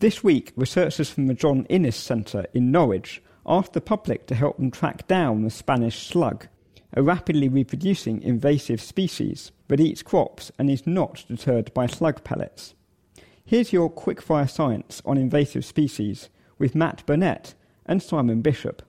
This week, researchers from the John Innes Centre in Norwich asked the public to help them track down the Spanish slug, a rapidly reproducing invasive species that eats crops and is not deterred by slug pellets. Here's your quickfire science on invasive species with Matt Burnett and Simon Bishop.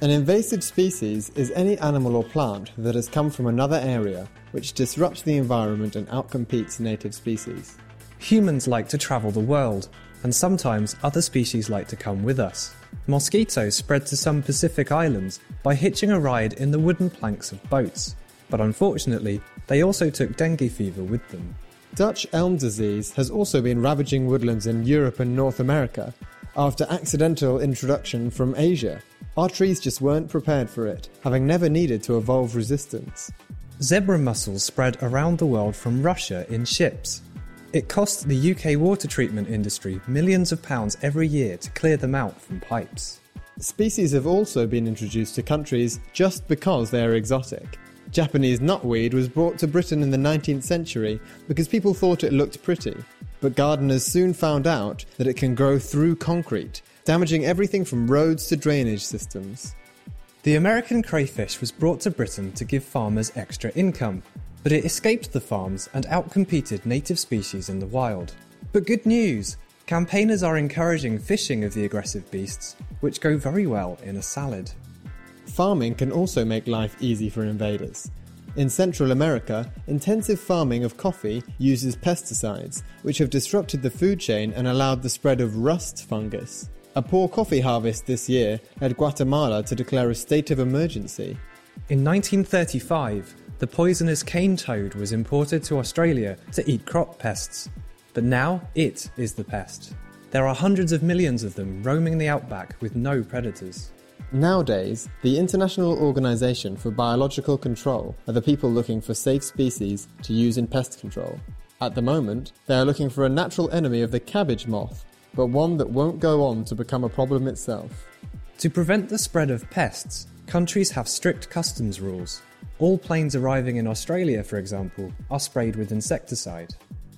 An invasive species is any animal or plant that has come from another area which disrupts the environment and outcompetes native species. Humans like to travel the world, and sometimes other species like to come with us. Mosquitoes spread to some Pacific islands by hitching a ride in the wooden planks of boats, but unfortunately, they also took dengue fever with them. Dutch elm disease has also been ravaging woodlands in Europe and North America after accidental introduction from Asia. Our trees just weren't prepared for it, having never needed to evolve resistance. Zebra mussels spread around the world from Russia in ships. It cost the UK water treatment industry millions of pounds every year to clear them out from pipes. Species have also been introduced to countries just because they are exotic. Japanese knotweed was brought to Britain in the 19th century because people thought it looked pretty. But gardeners soon found out that it can grow through concrete, damaging everything from roads to drainage systems. The American crayfish was brought to Britain to give farmers extra income, but it escaped the farms and outcompeted native species in the wild. But good news! Campaigners are encouraging fishing of the aggressive beasts, which go very well in a salad. Farming can also make life easy for invaders. In Central America, intensive farming of coffee uses pesticides, which have disrupted the food chain and allowed the spread of rust fungus. A poor coffee harvest this year led Guatemala to declare a state of emergency. In 1935, the poisonous cane toad was imported to Australia to eat crop pests. But now it is the pest. There are hundreds of millions of them roaming the outback with no predators. Nowadays, the International Organization for Biological Control are the people looking for safe species to use in pest control. At the moment, they are looking for a natural enemy of the cabbage moth, but one that won't go on to become a problem itself. To prevent the spread of pests, countries have strict customs rules. All planes arriving in Australia, for example, are sprayed with insecticide.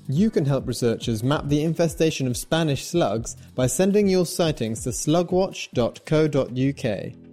You can help researchers map the infestation of Spanish slugs by sending your sightings to slugwatch.co.uk.